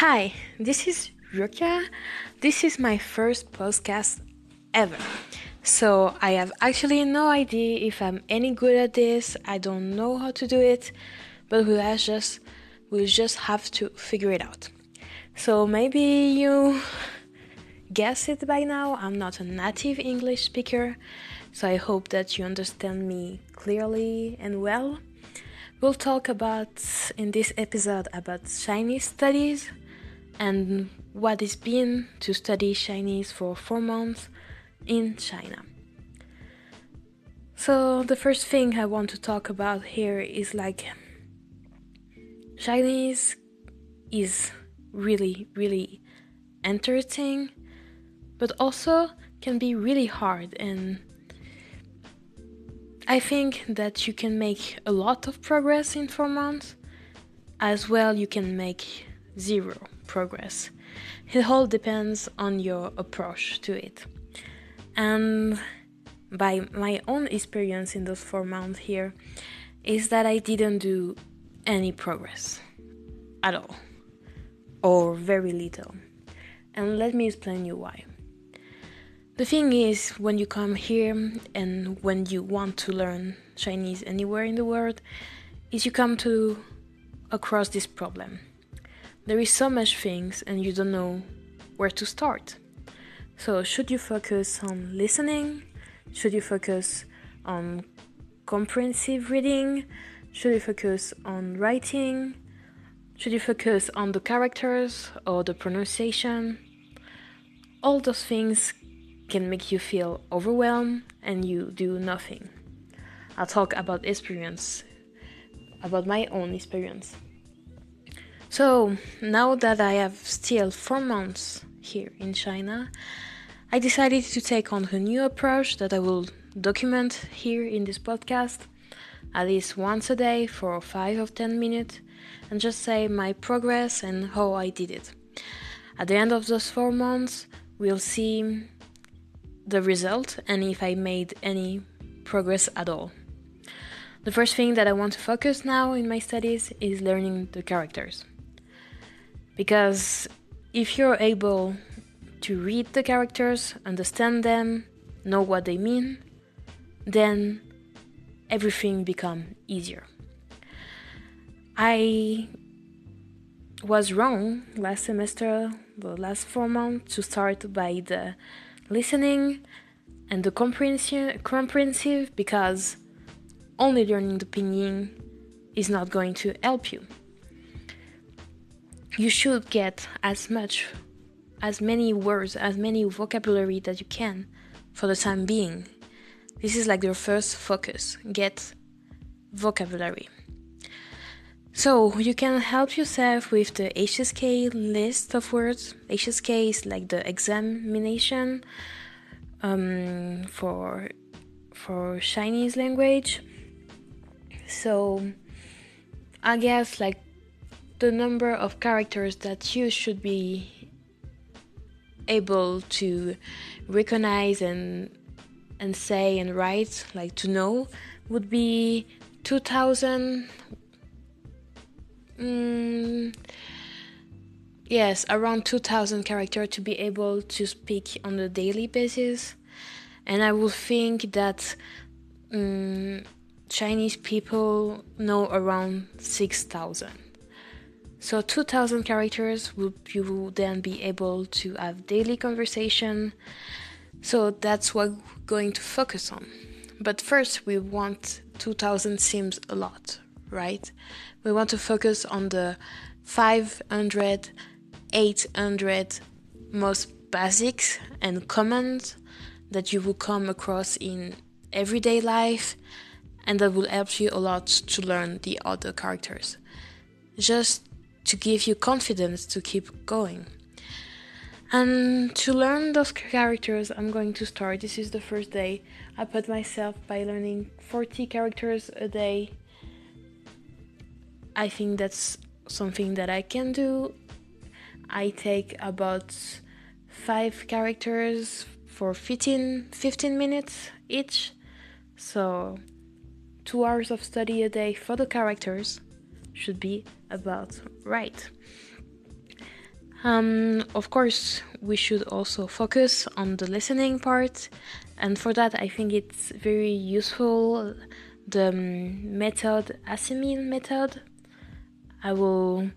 Hi, this is Rukia. This is my first podcast ever. So I have actually no idea if I'm any good at this. I don't know how to do it, but we will just we'll just have to figure it out. So maybe you guess it by now. I'm not a native English speaker, so I hope that you understand me clearly and well. We'll talk about in this episode about Chinese studies and what it's been to study Chinese for four months in China. So, the first thing I want to talk about here is like Chinese is really, really entertaining, but also can be really hard and I think that you can make a lot of progress in four months, as well, you can make zero progress. It all depends on your approach to it. And by my own experience in those four months here, is that I didn't do any progress at all, or very little. And let me explain you why. The thing is, when you come here and when you want to learn Chinese anywhere in the world, is you come to across this problem. There is so much things and you don't know where to start. So, should you focus on listening? Should you focus on comprehensive reading? Should you focus on writing? Should you focus on the characters or the pronunciation? All those things can make you feel overwhelmed and you do nothing. I'll talk about experience, about my own experience. So, now that I have still four months here in China, I decided to take on a new approach that I will document here in this podcast at least once a day for 5 or 10 minutes and just say my progress and how I did it. At the end of those 4 months, we'll see the result and if I made any progress at all. The first thing that I want to focus now in my studies is learning the characters. Because if you're able to read the characters, understand them, know what they mean, then everything become easier. I was wrong last semester, the last four months, to start by the listening and the comprehensive because only learning the pinyin is not going to help you. You should get as much, as many words, as many vocabulary that you can for the time being. This is like your first focus get vocabulary. So you can help yourself with the HSK list of words. HSK is like the examination um, for for Chinese language. So I guess like the number of characters that you should be able to recognize and and say and write like to know would be 2000 Mm, yes, around 2000 characters to be able to speak on a daily basis. And I would think that um, Chinese people know around 6000. So 2000 characters you will then be able to have daily conversation. So that's what we're going to focus on. But first we want 2000 seems a lot, right? We want to focus on the 500, 800 most basics and commons that you will come across in everyday life and that will help you a lot to learn the other characters. Just to give you confidence to keep going. And to learn those characters, I'm going to start. This is the first day. I put myself by learning 40 characters a day I think that's something that I can do. I take about five characters for 15, 15 minutes each. So, two hours of study a day for the characters should be about right. Um, of course, we should also focus on the listening part, and for that, I think it's very useful the um, method Assimil method. I will.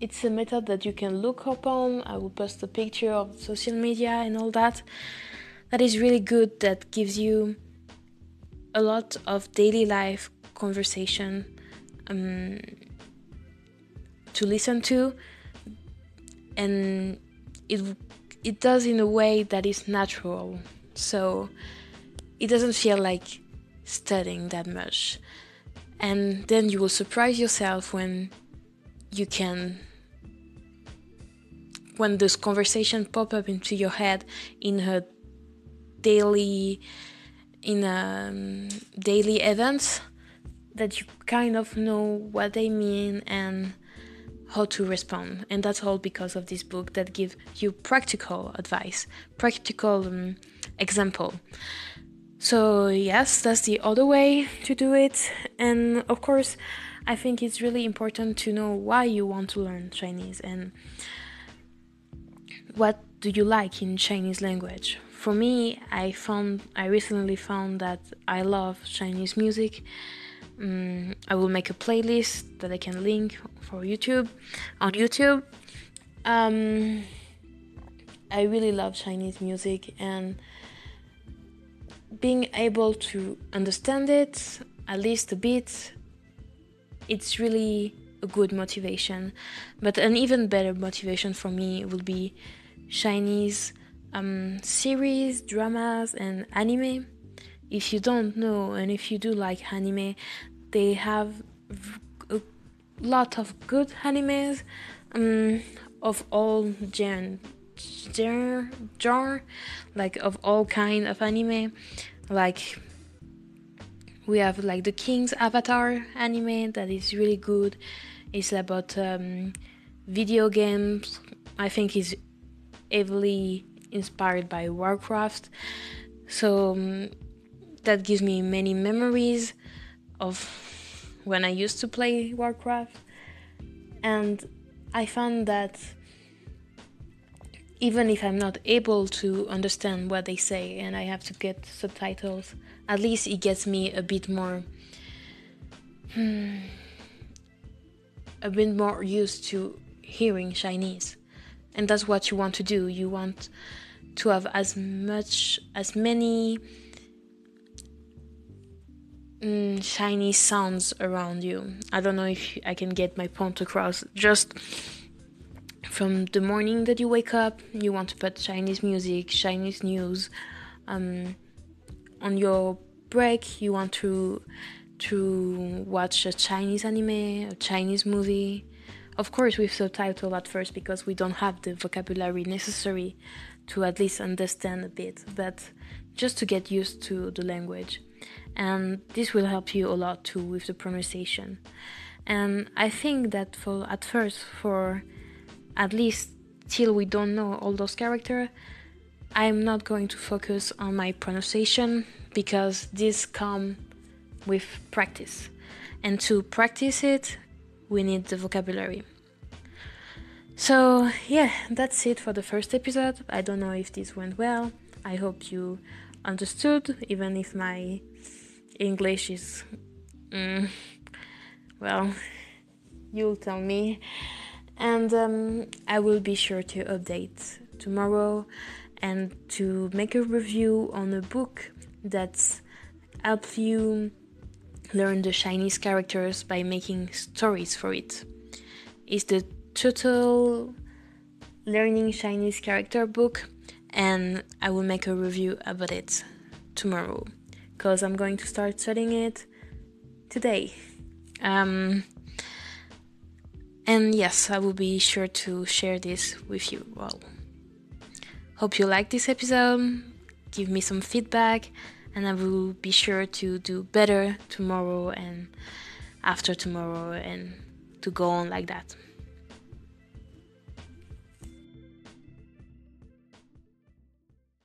It's a method that you can look upon. I will post a picture of social media and all that. That is really good. That gives you a lot of daily life conversation um, to listen to. And it it does in a way that is natural. So it doesn't feel like studying that much. And then you will surprise yourself when you can when this conversation pop up into your head in a daily in um, daily events that you kind of know what they mean and how to respond. And that's all because of this book that gives you practical advice practical um, example. So yes that's the other way to do it. And of course i think it's really important to know why you want to learn chinese and what do you like in chinese language. For me i found i recently found that i love chinese music um, I will make a playlist that I can link for YouTube on YouTube. Um, I really love Chinese music and being able to understand it at least a bit, it's really a good motivation. But an even better motivation for me will be Chinese um, series, dramas, and anime. If you don't know, and if you do like anime, they have a lot of good animes um, of all genre, genre, genre, like of all kind of anime. Like we have like the King's Avatar anime that is really good. It's about um, video games. I think it's heavily inspired by Warcraft. So um, that gives me many memories of when I used to play Warcraft, and I found that even if I'm not able to understand what they say and I have to get subtitles, at least it gets me a bit more. Hmm, a bit more used to hearing Chinese. And that's what you want to do. You want to have as much, as many mm, shiny sounds around you. I don't know if I can get my point across. Just from the morning that you wake up, you want to put Chinese music, Chinese news. Um, on your break, you want to to watch a Chinese anime, a Chinese movie. Of course, with subtitle at first because we don't have the vocabulary necessary to at least understand a bit, but just to get used to the language and this will help you a lot too with the pronunciation. And i think that for at first for at least till we don't know all those characters i'm not going to focus on my pronunciation because this come with practice. And to practice it we need the vocabulary. So yeah that's it for the first episode. I don't know if this went well. I hope you understood even if my English is, mm, well, you'll tell me. And um, I will be sure to update tomorrow and to make a review on a book that helps you learn the Chinese characters by making stories for it. It's the Tuttle Learning Chinese Character book, and I will make a review about it tomorrow because I'm going to start studying it today. Um, and yes, I will be sure to share this with you. Well, hope you like this episode. Give me some feedback, and I will be sure to do better tomorrow and after tomorrow and to go on like that.